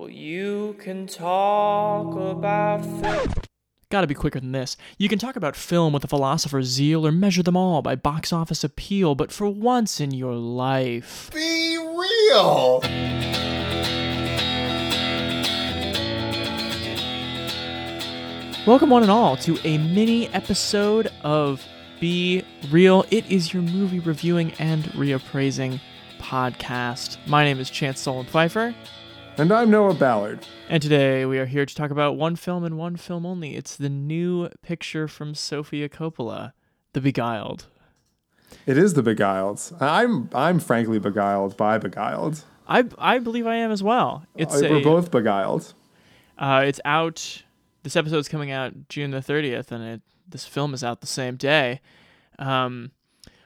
Well, you can talk about film. Gotta be quicker than this. You can talk about film with a philosopher's zeal or measure them all by box office appeal, but for once in your life. Be real! Welcome, one and all, to a mini episode of Be Real. It is your movie reviewing and reappraising podcast. My name is Chance Solon Pfeiffer, And I'm Noah Ballard. and today we are here to talk about one film and one film only. It's the new picture from Sofia Coppola, The Beguiled. It is the Beguiled. I'm I'm frankly beguiled by Beguiled. I, I believe I am as well. It's Uh, a, We're both beguiled. Uh, it's out. This episode's coming out June the thirtieth, and it this film is out the same day. Um,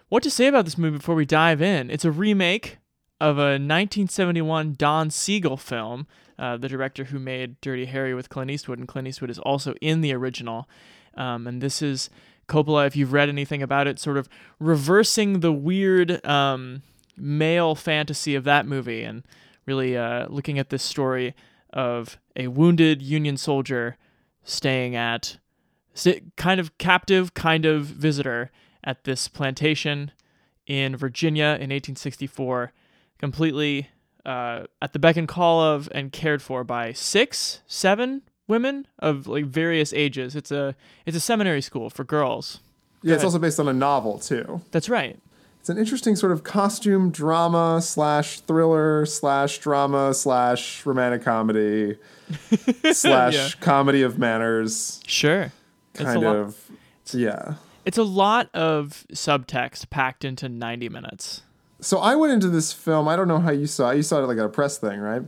what to say about this movie before we dive in? It's a remake of a 1971 Don Siegel film. Uh, the director who made Dirty Harry with Clint Eastwood, and Clint Eastwood is also in the original. Um, and this is Coppola, if you've read anything about it, sort of reversing the weird um, male fantasy of that movie and really uh, looking at this story of a wounded Union soldier staying at kind of captive, kind of visitor at this plantation in Virginia in 1864, completely uh, at the beck and call of and cared for by six, seven women of like various ages. It's a it's a seminary school for girls. Yeah, it's ahead. also based on a novel too. That's right. It's an interesting sort of costume drama slash thriller slash drama slash romantic comedy slash Yeah. comedy of manners Sure. It's kind lot- of. Yeah. It's a lot of subtext packed into 90 minutes. So I went into this film. I don't know how you saw it. You saw it like at a press thing, right?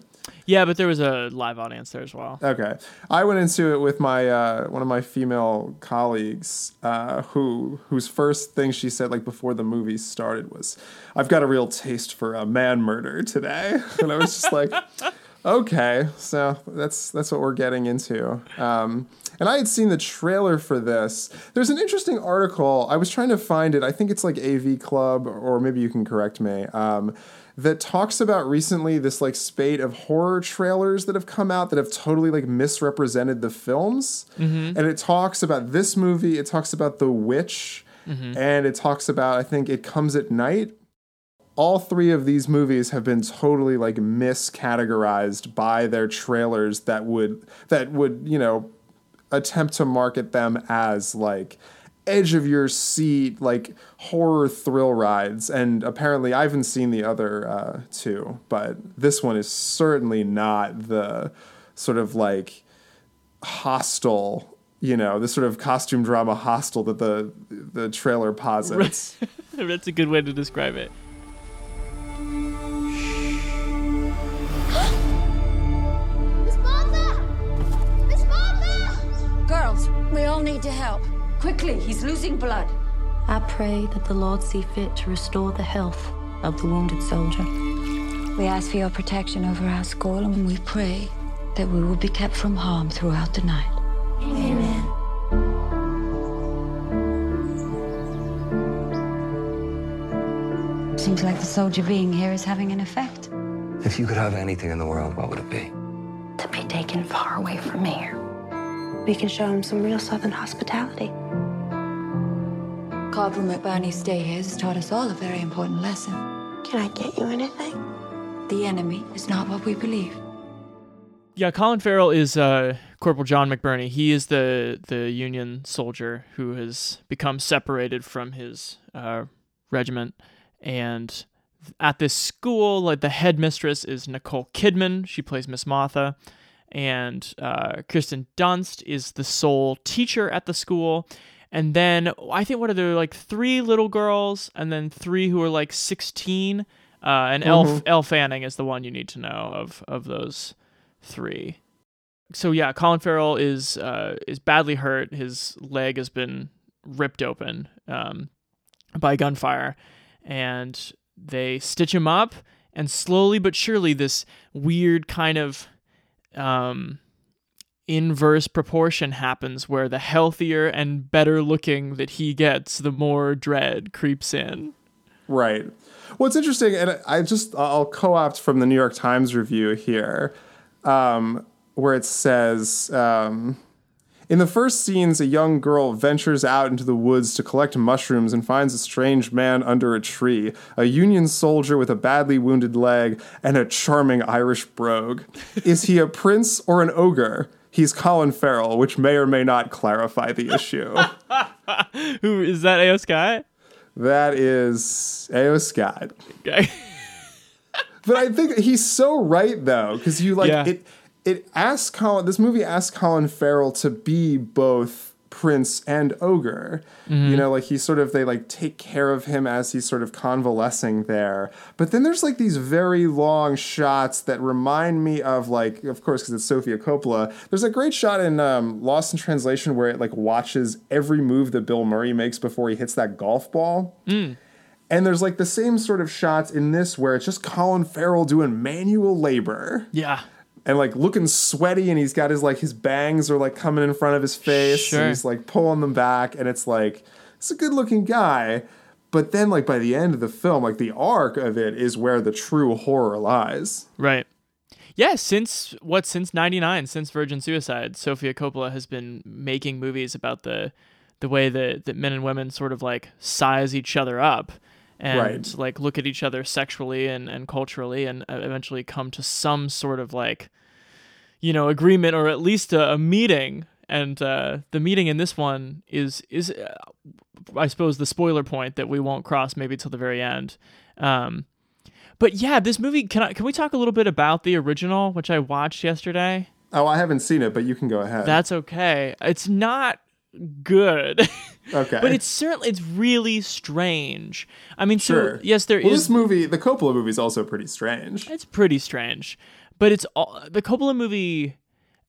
Yeah, but there was a live audience there as well. Okay, I went into it with my uh, one of my female colleagues, uh, who whose first thing she said like before the movie started was, "I've got a real taste for a man murder today," and I was just like, "Okay, so that's that's what we're getting into." Um, and I had seen the trailer for this. There's an interesting article. I was trying to find it. I think it's like AV Club, or maybe you can correct me. Um, that talks about recently this like spate of horror trailers that have come out that have totally like misrepresented the films. And it talks about this movie, it talks about The Witch, and it talks about I think It Comes at Night. All three of these movies have been totally like miscategorized by their trailers that would that would, you know, attempt to market them as like edge of your seat like horror thrill rides and apparently i haven't seen the other uh, two but this one is certainly not the sort of like Hostel you know the sort of costume drama Hostel that the the trailer posits That's a good way to describe it. We all need to help. Quickly, he's losing blood. I pray that the Lord see fit to restore the health of the wounded soldier. We ask for your protection over our school and we pray that we will be kept from harm throughout the night. Amen. Seems like the soldier being here is having an effect. If you could have anything in the world, what would it be? To be taken far away from here. We can show him some real Southern hospitality. Corporal McBurney's stay here has taught us all a very important lesson. Can I get you anything? The enemy is not what we believe. Yeah, Colin Farrell is uh, Corporal John McBurney. He is the the Union soldier who has become separated from his uh, regiment, and at this school, like the headmistress is Nicole Kidman. She plays Miss Martha, and uh, Kirsten Dunst is the sole teacher at the school. And then I think what are there like three little girls, and then three who are like sixteen. Uh, and Elle, Elle Fanning is the one you need to know of of those three. So yeah, Colin Farrell is uh, is badly hurt. His leg has been ripped open um, by gunfire, and they stitch him up. And slowly but surely, this weird kind of um, inverse proportion happens, where the healthier and better looking that he gets, the more dread creeps in. Right. What's interesting, and I just I'll co-opt from the New York Times review here. um, where it says. Um, in the first scenes, a young girl ventures out into the woods to collect mushrooms and finds a strange man under a tree, a Union soldier with a badly wounded leg, and a charming Irish brogue. Is he a prince or an ogre? He's Colin Farrell, which may or may not clarify the issue. Who is that? A.O. Scott? that is A.O. Scott. Okay. But I think he's so right though, because you like Yeah. it. It asks Colin. This movie asks Colin Farrell to be both prince and ogre. Mm-hmm. You know, like he sort of they like take care of him as he's sort of convalescing there. But then there's like these very long shots that remind me of like, of course, because it's Sofia Coppola. There's a great shot in um, Lost in Translation where it like watches every move that Bill Murray makes before he hits that golf ball. Mm. And there's like the same sort of shots in this where it's just Colin Farrell doing manual labor Yeah. And like looking sweaty and he's got his like his bangs are like coming in front of his face Sure. and he's like pulling them back and it's like it's a good looking guy. But then like by the end of the film, like the arc of it is where the true horror lies. Right. Yeah, since what since 99, since Virgin Suicide, Sofia Coppola has been making movies about the the way that, that men and women sort of like size each other up and Right. like look at each other sexually and, and culturally and uh, eventually come to some sort of like you know agreement or at least a, a meeting and uh, the meeting in this one is is uh, I suppose the spoiler point that we won't cross maybe till the very end. Um, but yeah, this movie can I, can we talk a little bit about the original, which I watched yesterday? Oh, I haven't seen it, but you can go ahead. That's okay. It's not good, okay. but it's certainly it's really strange. I mean, sure. so yes, there is. well, this movie, the Coppola movie, is also pretty strange. It's pretty strange, but it's all the Coppola movie.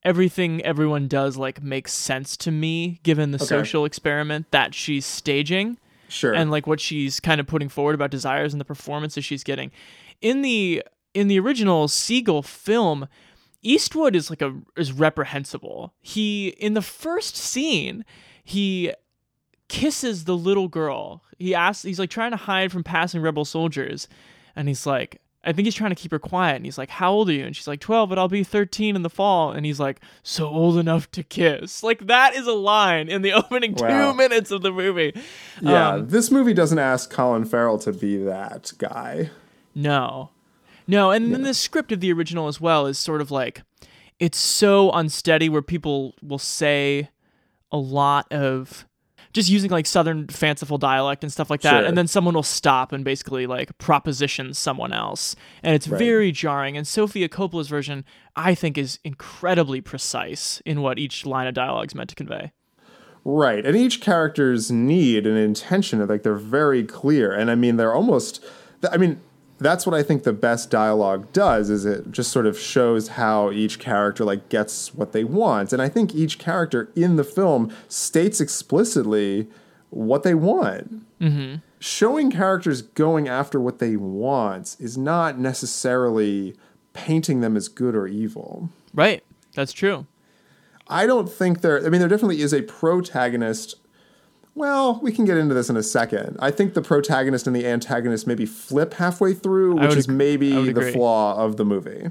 Everything everyone does like makes sense to me, given the social experiment that she's staging. Sure. and like what she's kind of putting forward about desires and the performances she's getting in the in the original Siegel film Eastwood is like a is reprehensible. He in the first scene, he kisses the little girl. He asks he's like trying to hide from passing rebel soldiers and he's like I think he's trying to keep her quiet and he's like, How old are you? And she's like, 12, but I'll be 13 in the fall. And he's like, So old enough to kiss. Like, that is a line in the opening Wow. two minutes of the movie. yeah, Um, this movie doesn't ask Colin Farrell to be that guy. No. No, and then the script of the original as well is sort of like it's so unsteady where people will say a lot of just using like southern fanciful dialect and stuff like that Sure. and then someone will stop and basically like proposition someone else and it's Right. very jarring and Sofia Coppola's version I think is incredibly precise in what each line of dialogue is meant to convey. Right. And each character's need and intention are like they're very clear. And I mean they're almost I mean that's what I think the best dialogue does is it just sort of shows how each character like gets what they want. And I think each character in the film states explicitly what they want. Mm-hmm. Showing characters going after what they want is not necessarily painting them as good or evil. Right. That's true. I don't think there. I mean, there definitely is a protagonist. Well, we can get into this in a second. I think the protagonist and the antagonist maybe flip halfway through, which is maybe the flaw of the movie.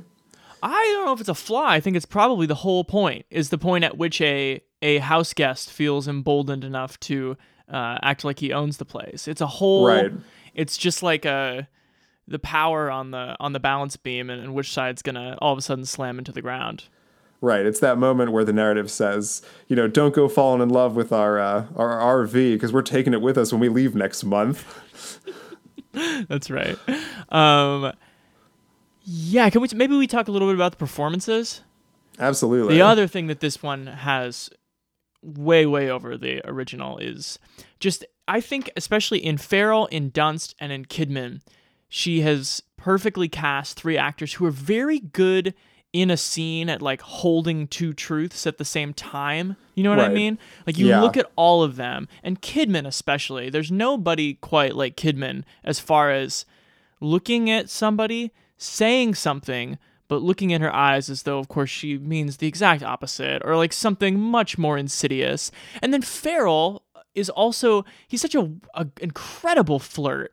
I don't know if it's a flaw. I think it's probably the whole point. Is the point at which a a house guest feels emboldened enough to uh, act like he owns the place. It's a whole. Right. It's just like a the power on the on the balance beam and, and which side's gonna all of a sudden slam into the ground. Right. It's that moment where the narrative says, you know, don't go falling in love with our uh, our RV because we're taking it with us when we leave next month. That's right. Um, yeah, can we maybe we talk a little bit about the performances? Absolutely. The other thing that this one has way, way over the original is just, I think, especially in Farrell, in Dunst, and in Kidman, she has perfectly cast three actors who are very good in a scene at like holding two truths at the same time. You know what I mean? Like you Yeah. look at all of them, and Kidman especially. There's nobody quite like Kidman as far as looking at somebody, saying something, but looking in her eyes as though, of course, she means the exact opposite, or like something much more insidious. And then Farrell is also he's such a, a incredible flirt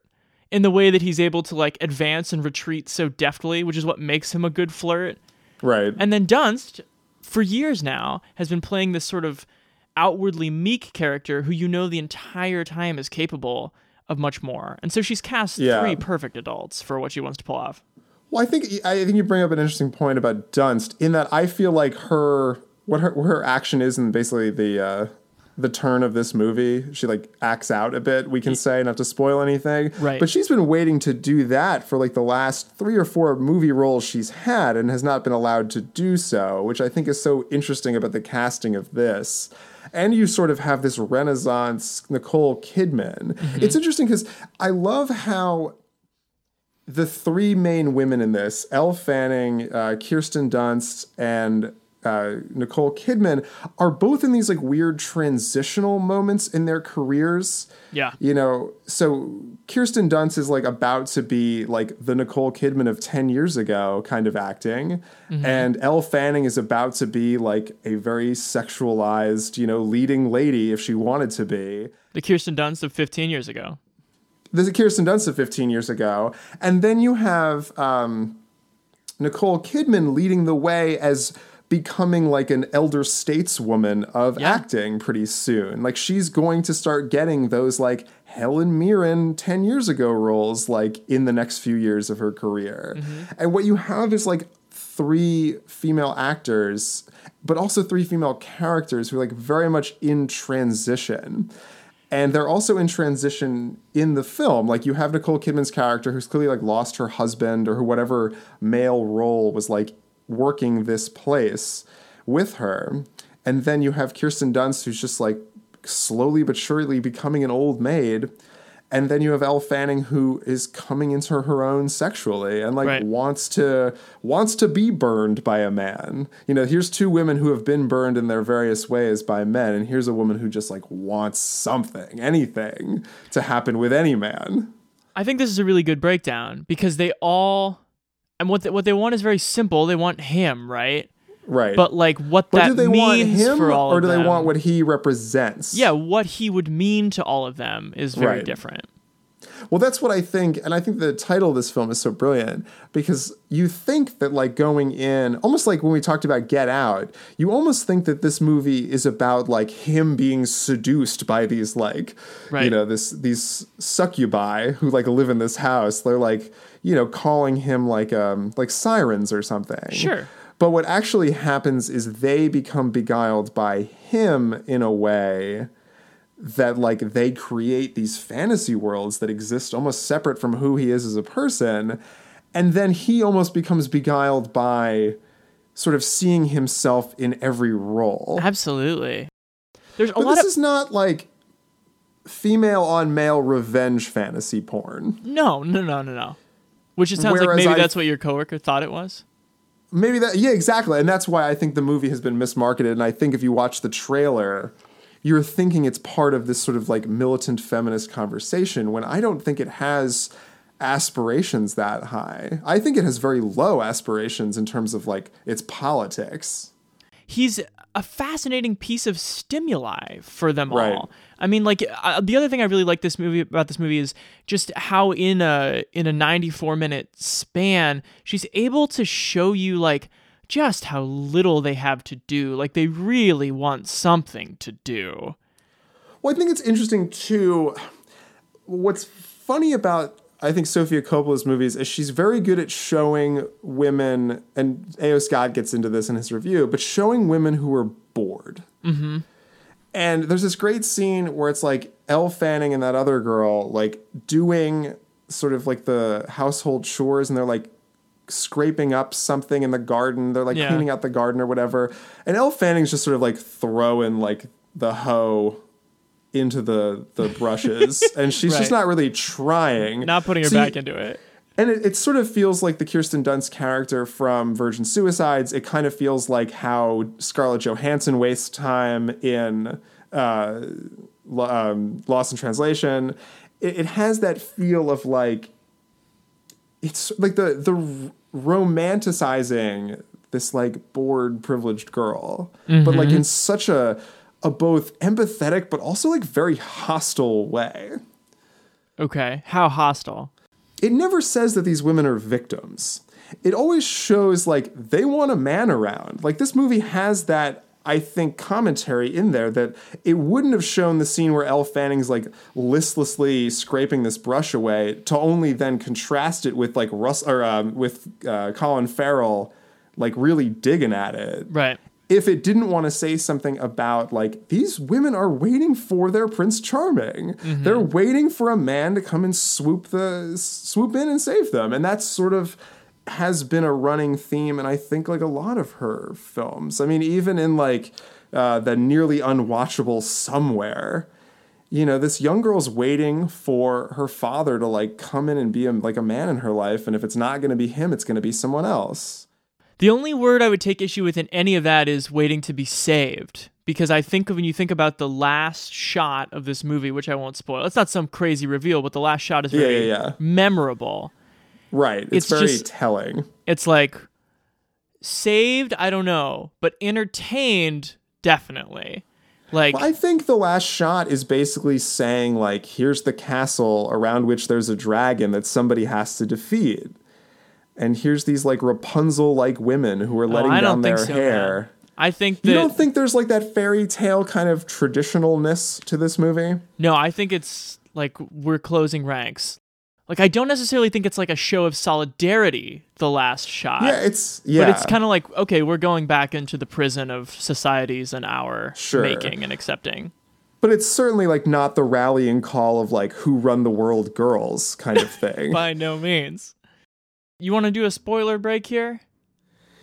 in the way that he's able to like advance and retreat so deftly, which is what makes him a good flirt. Right. And then Dunst, for years now, has been playing this sort of outwardly meek character who you know the entire time is capable of much more. And so she's cast Yeah. three perfect adults for what she wants to pull off. Well, I think I think you bring up an interesting point about Dunst in that I feel like her what her her action is in basically the uh, the turn of this movie. She like acts out a bit. We can say not to spoil anything, Right. But she's been waiting to do that for like the last three or four movie roles she's had and has not been allowed to do so, which I think is so interesting about the casting of this. And you sort of have this Renaissance Nicole Kidman. It's interesting because I love how the three main women in this Elle Fanning, uh, Kirsten Dunst, and uh, Nicole Kidman are both in these like weird transitional moments in their careers. Yeah. You know, so Kirsten Dunst is like about to be like the Nicole Kidman of 10 years ago kind of acting. And Elle Fanning is about to be like a very sexualized, you know, leading lady if she wanted to be The Kirsten Dunst of 15 years ago. a Kirsten Dunst of 15 years ago, and then you have um, Nicole Kidman leading the way as becoming like an elder stateswoman of Yeah. acting pretty soon. Like she's going to start getting those like Helen Mirren 10 years ago roles like in the next few years of her career. Mm-hmm. And what you have is like three female actors, but also three female characters who are like very much in transition and they're also in transition in the film like you have nicole kidman's character who's clearly like lost her husband or whatever male role was like working this place with her and then you have kirsten dunst who's just like slowly but surely becoming an old maid and then you have Elle Fanning who is coming into her own sexually and like Right. wants to wants to be burned by a man. You know, here's two women who have been burned in their various ways by men and here's a woman who just like wants something, anything to happen with any man. I think this is a really good breakdown because they all and what they, what they want is very simple. They want him, right? Right. But like what but that do they means want him for all or do they them- want what he represents? Yeah, what he would mean to all of them is very Right. different. Well, that's what I think, and I think the title of this film is so brilliant because you think that, like, going in, almost like when we talked about Get Out, you almost think that this movie is about like him being seduced by these, like, you know, this these succubi who like live in this house. They're like, you know, calling him like um like sirens or something. Sure. But what actually happens is they become beguiled by him in a way that like they create these fantasy worlds that exist almost separate from who he is as a person and then he almost becomes beguiled by sort of seeing himself in every role Absolutely. There's a but lot this of is not like female on male revenge fantasy porn no, no, no, no, no. Which it sounds like maybe I- that's what your coworker thought it was. maybe that yeah exactly. And that's why i think the movie has been mismarketed. And i think if you watch the trailer you're thinking it's part of this sort of like militant feminist conversation when i don't think it has aspirations that high. I think it has very low aspirations in terms of like its politics. He's a fascinating piece of stimuli for them Right. all. I mean, like uh, the other thing I really like this movie about this movie is just how in a in a 94 minute span she's able to show you like just how little they have to do. Like they really want something to do. Well, I think it's interesting too. What's funny about I think Sofia Coppola's movies is she's very good at showing women, and A.O. Scott gets into this in his review, but showing women who are bored. Mm-hmm. And there's this great scene where it's like Elle Fanning and that other girl like doing sort of like the household chores, and they're like scraping up something in the garden. They're like Yeah. cleaning out the garden or whatever. And Elle Fanning's just sort of like throwing like the hoe into the the brushes, and she's just not really trying. Not putting her So you- back into it. and it, it sort of feels like the Kirsten Dunst character from Virgin Suicides. It kind of feels like how Scarlett Johansson wastes time in uh, um, Lost in Translation. It, it has that feel of like it's like the the romanticizing this like bored privileged girl, but like in such a a both empathetic but also like very hostile way. Okay. How hostile. it never says that these women are victims. It always shows like they want a man around. Like this movie has that I think commentary in there that it wouldn't have shown the scene where Elle Fanning's like listlessly scraping this brush away to only then contrast it with like Russ or um, with uh, Colin Farrell like really digging at it Right. If it didn't want to say something about like these women are waiting for their prince charming. They're waiting for a man to come and swoop the swoop in and save them. And that's sort of has been a running theme and i think like a lot of her films. I mean even in like uh, the nearly unwatchable somewhere you know this young girl's waiting for her father to like come in and be a, like a man in her life. And if it's not going to be him it's going to be someone else The only word I would take issue with in any of that is waiting to be saved. Because I think when you think about the last shot of this movie, which I won't spoil, it's not some crazy reveal, but the last shot is Yeah, very yeah, yeah. memorable. right it's, It's very just- telling It's like saved, I don't know, but entertained, definitely. Like, Well, I think the last shot is basically saying like, here's the castle around which there's a dragon that somebody has to defeat. And here's these like Rapunzel like women who are oh, letting oh, down their so. hair. man. I think that You don't think there's like that fairy tale kind of traditionalness to this movie? No, I think it's like we're closing ranks. Like I don't necessarily think it's like a show of solidarity. The last shot, Yeah, it's yeah. but it's kind of like okay, we're going back into the prison of societies and our Sure. making and accepting. but it's certainly like not the rallying call of like who run the world girls kind of thing. By no means. You want to do a spoiler break here?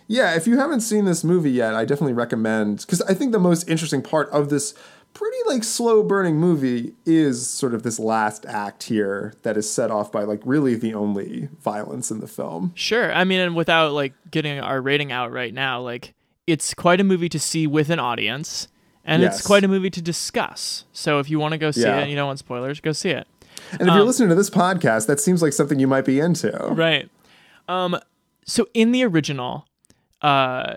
Yeah, if you haven't seen this movie yet, I definitely recommend because I think the most interesting part of this pretty like slow burning movie is sort of this last act here that is set off by like really the only violence in the film. Sure. I mean, and without like getting our rating out right now, like it's quite a movie to see with an audience, and Yes. it's quite a movie to discuss. So if you want to go see Yeah. it and you don't want spoilers, go see it. And if you're um, listening to this podcast, that seems like something you might be into. right. Um, so in the original, uh,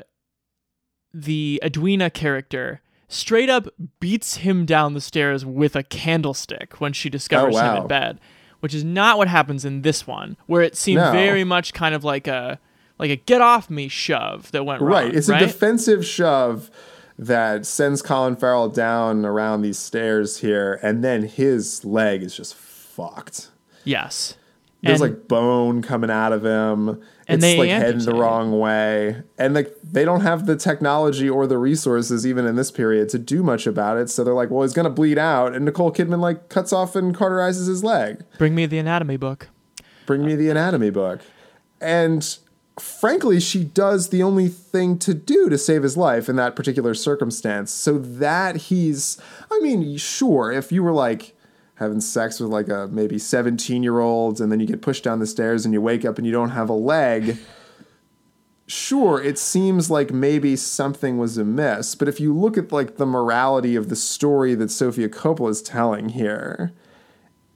the Edwina character straight up beats him down the stairs with a candlestick when she discovers Oh, him in bed, which is not what happens in this one, where it seemed No. very much kind of like a like a get off me shove that went wrong. Right. It's right? a defensive shove that sends Colin Farrell down around these stairs here, and then his leg is just fucked. yes. There's And- like bone coming out of him. And it's like heading the wrong way. And like they don't have the technology or the resources even in this period to do much about it. So they're like, well, he's gonna bleed out. And Nicole Kidman like cuts off and cauterizes his leg. Bring me the anatomy book. Bring me the anatomy book. And frankly, she does the only thing to do to save his life in that particular circumstance. So that he's, I mean, sure, if you were like having sex with like a maybe 17 year old and then you get pushed down the stairs and you wake up and you don't have a leg. Sure, it seems like maybe something was amiss, but if you look at like the morality of the story that Sofia Coppola is telling here,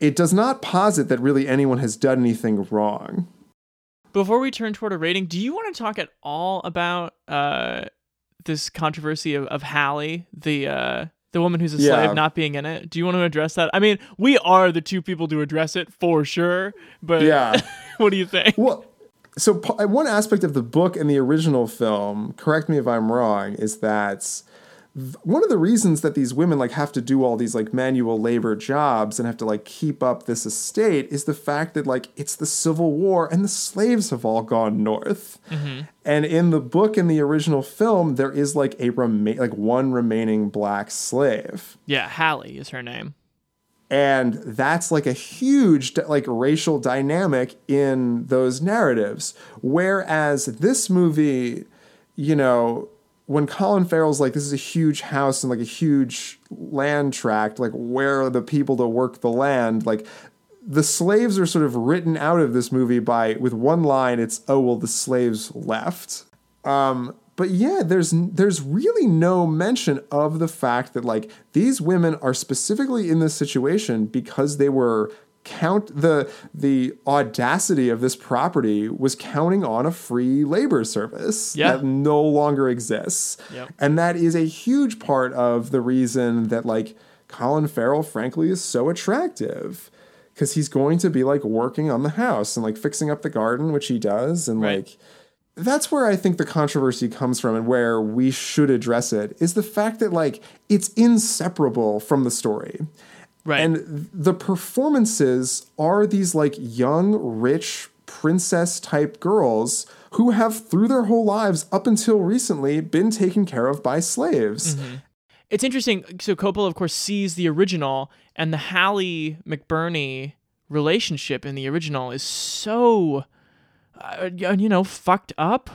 it does not posit that really anyone has done anything wrong. Before we turn toward a rating, do you want to talk at all about uh, this controversy of, of Hallie, the uh, the woman who's a Yeah. slave, not being in it? Do you want to address that? I mean, we are the two people to address it for sure, but Yeah. what do you think? Well, so one aspect of the book and the original film, correct me if I'm wrong, is that th- one of the reasons that these women like have to do all these like manual labor jobs and have to like keep up this estate is the fact that like it's the Civil War and the slaves have all gone north. Mm-hmm. And in the book in the original film, there is like a rema- like one remaining black slave Yeah, Hallie is her name. and that's like a huge like racial dynamic in those narratives whereas this movie you know when colin farrell's like this is a huge house and like a huge land tract like where are the people to work the land? Like the slaves are sort of written out of this movie by with one line it's oh well the slaves left. Um, but yeah, there's there's really no mention of the fact that like these women are specifically in this situation because they were count the the audacity of this property was counting on a free labor service Yeah. that no longer exists. Yep. And that is a huge part of the reason that like Colin Farrell frankly is so attractive because he's going to be like working on the house and like fixing up the garden, which he does, and Right. like that's where I think the controversy comes from and where we should address it is the fact that like it's inseparable from the story. Right. And the performances are these like young, rich, princess type girls who have through their whole lives up until recently been taken care of by slaves. it's interesting. So Coppola, of course, sees the original, and the Hallie McBurney relationship in the original is so, uh, you know, fucked up.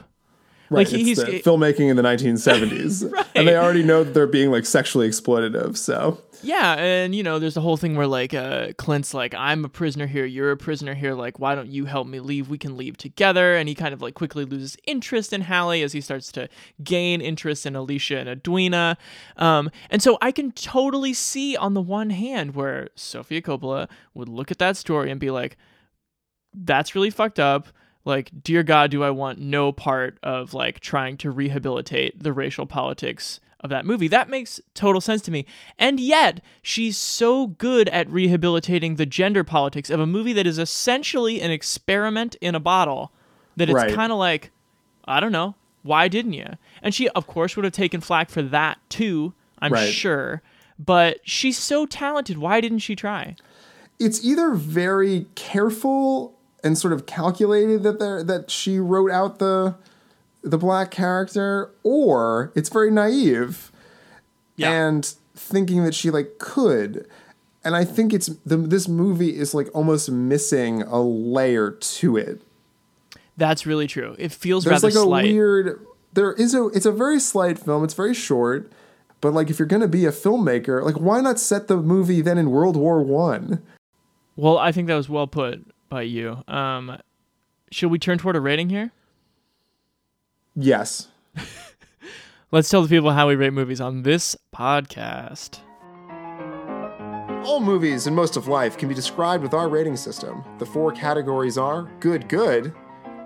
Right. Like it's he's filmmaking in the 1970s. And they already know that they're being like sexually exploitative. So yeah, and you know, there's the whole thing where like uh, Clint's like, "I'm a prisoner here, you're a prisoner here. Like, why don't you help me leave? We can leave together." And he kind of like quickly loses interest in Hallie as he starts to gain interest in Alicia and Edwina. Um, and so I can totally see on the one hand where Sofia Coppola would look at that story and be like, "That's really fucked up." Like, dear God, do I want no part of like trying to rehabilitate the racial politics of that movie? That makes total sense to me. And yet, she's so good at rehabilitating the gender politics of a movie that is essentially an experiment in a bottle that it's Right. kind of like, I don't know, why didn't you? And she, of course, would have taken flack for that too, I'm Right. sure. But she's so talented. Why didn't she try? it's either very careful and sort of calculated that there that she wrote out the the black character, or it's very naive and thinking that she like could. And I think it's the this movie is like almost missing a layer to it. That's really true. It feels There's rather like a weird there is a it's a very slight film. It's very short. But like if you're gonna be a filmmaker, like why not set the movie then in World War One? Well, I think that was well put by you. Um, should we turn toward a rating here? Yes. Let's tell the people how we rate movies on this podcast. All movies and most of life can be described with our rating system. The four categories are good, good,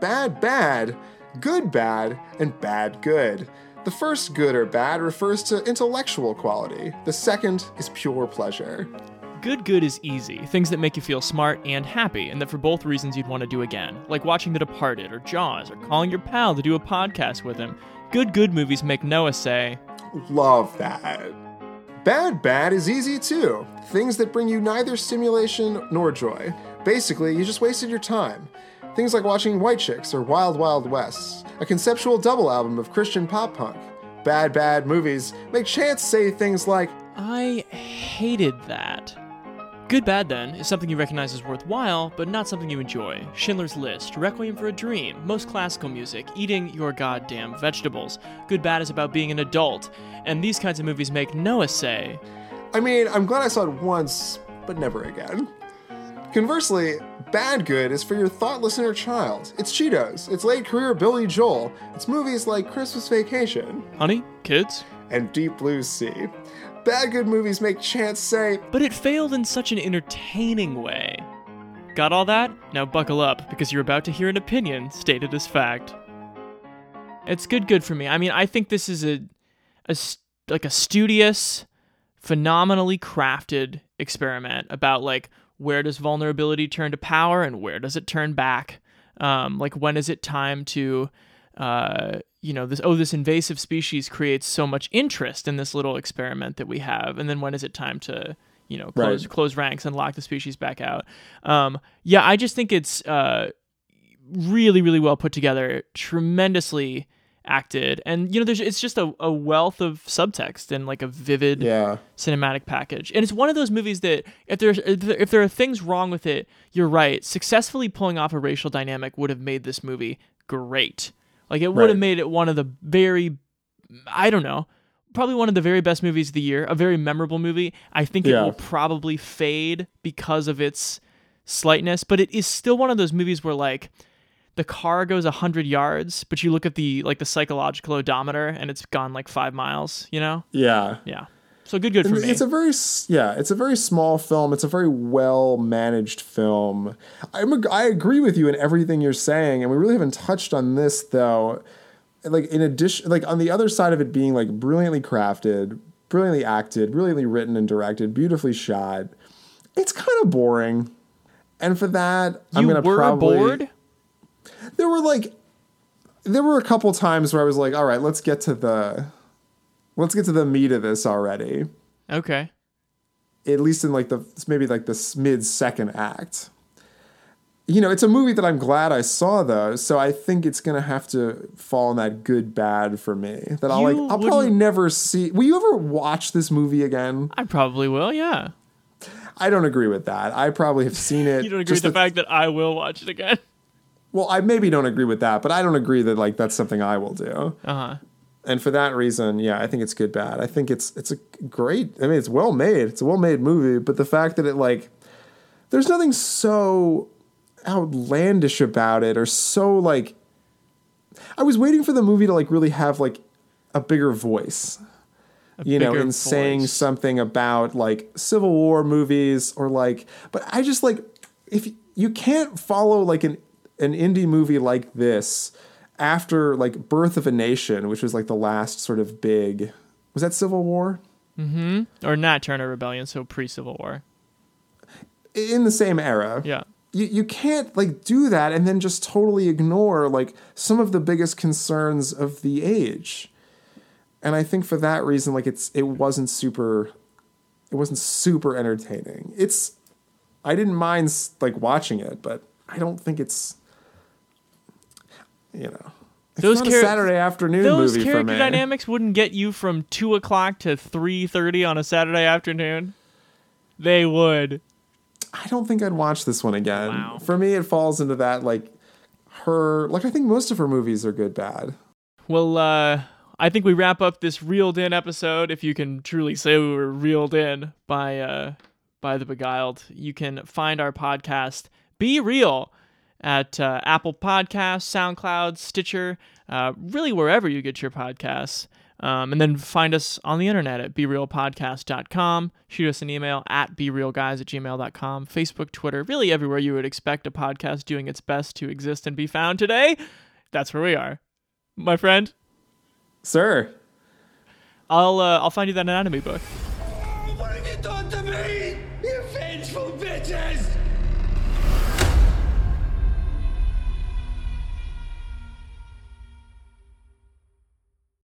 bad, bad, good, bad, and bad, good. The first good or bad refers to intellectual quality. The second is pure pleasure. Good Good is easy, things that make you feel smart and happy, and that for both reasons you'd want to do again, like watching The Departed or Jaws or calling your pal to do a podcast with him. Good Good movies make Noah say, Love that. Bad, bad is easy too. Things that bring you neither stimulation nor joy. Basically, you just wasted your time. Things like watching White Chicks or Wild Wild West, a conceptual double album of Christian pop punk. Bad, bad movies make Chance say things like, I hated that. Good Bad Then is something you recognize as worthwhile, but not something you enjoy. Schindler's List, Requiem for a Dream, most classical music, eating your goddamn vegetables. Good Bad is about being an adult, and these kinds of movies make Noah say, I mean, I'm glad I saw it once, but never again. Conversely, Bad Good is for your thoughtless inner child. It's Cheetos, it's late career Billy Joel, it's movies like Christmas Vacation Honey, kids? and Deep Blue Sea. Bad Good movies make Chance say, But it failed in such an entertaining way. Got all that? Now buckle up, because you're about to hear an opinion stated as fact. It's good, good for me. I mean, I think this is a, a like a studious, phenomenally crafted experiment about like where does vulnerability turn to power and where does it turn back. Um, like when is it time to, uh, you know, this oh this invasive species creates so much interest in this little experiment that we have, and then when is it time to you know close Right. close ranks and lock the species back out? Um, yeah, I just think it's uh, really really well put together, tremendously acted, and you know there's it's just a, a wealth of subtext and like a vivid Yeah. cinematic package. And it's one of those movies that if there's if there- if there are things wrong with it, you're right. Successfully pulling off a racial dynamic would have made this movie great. Like it would have made it one of the very I don't know, probably one of the very best movies of the year, a very memorable movie. I think it will probably fade because of its slightness, but it is still one of those movies where like the car goes 100 yards, but you look at the like the psychological odometer and it's gone like 5 miles, you know? Yeah. Yeah. So good good for And me. It's a very yeah, it's a very small film. It's a very well managed film. I'm I agree with you in everything you're saying, and we really haven't touched on this though. Like in addition, like on the other side of it being like brilliantly crafted, brilliantly acted, brilliantly written and directed, beautifully shot. It's kind of boring. and for that, You I'm gonna were probably. bored. There were like, there were a couple times where I was like, all right, let's get to the, let's get to the meat of this already. Okay. At least in like the maybe like the mid second act. You know, it's a movie that I'm glad I saw though, so I think it's gonna have to fall in that good bad for me. That I'll You like, I'll probably never see. Will you ever watch this movie again? I probably will. Yeah. I don't agree with that. I probably have seen it. You don't agree with the the- fact that I will watch it again. Well, I maybe don't agree with that, but I don't agree that like that's something I will do. Uh huh. And for that reason, yeah, I think it's good bad. I think it's it's a great. I mean, it's well made. It's a well made movie, but the fact that it like there's nothing so outlandish about it or so like I was waiting for the movie to like really have like a bigger voice. you know, in saying something about like Civil War movies or like but I just like if you can't follow like an an indie movie like this after like Birth of a Nation, which was like the last sort of big was that Civil War? Mm-hmm. Or Nat Turner Rebellion, so pre Civil War. In the same era. Yeah. you, you can't like do that and then just totally ignore like some of the biggest concerns of the age and i think for that reason like it's it wasn't super it wasn't super entertaining it's i didn't mind like watching it but i don't think it's you know Those char- saturday afternoon Those character dynamics wouldn't get you from two o'clock to three thirty on a Saturday afternoon. They would. i don't think i'd watch this one again Wow. for me it falls into that like her like i think most of her movies are good bad Well, uh, I think we wrap up this reeled in episode, if you can truly say we were reeled in by uh, by the Beguiled. You can find our podcast Be Real at uh, Apple Podcasts, SoundCloud, Stitcher, uh, really wherever you get your podcasts. Um, and then find us on the internet at BeRealPodcast.com. Shoot us an email at BeRealGuys at gmail.com. Facebook, Twitter, really everywhere you would expect a podcast doing its best to exist and be found today. That's where we are. My friend. Sir. I'll, uh, I'll find you that anatomy book. What have you done to me? You vengeful bitches!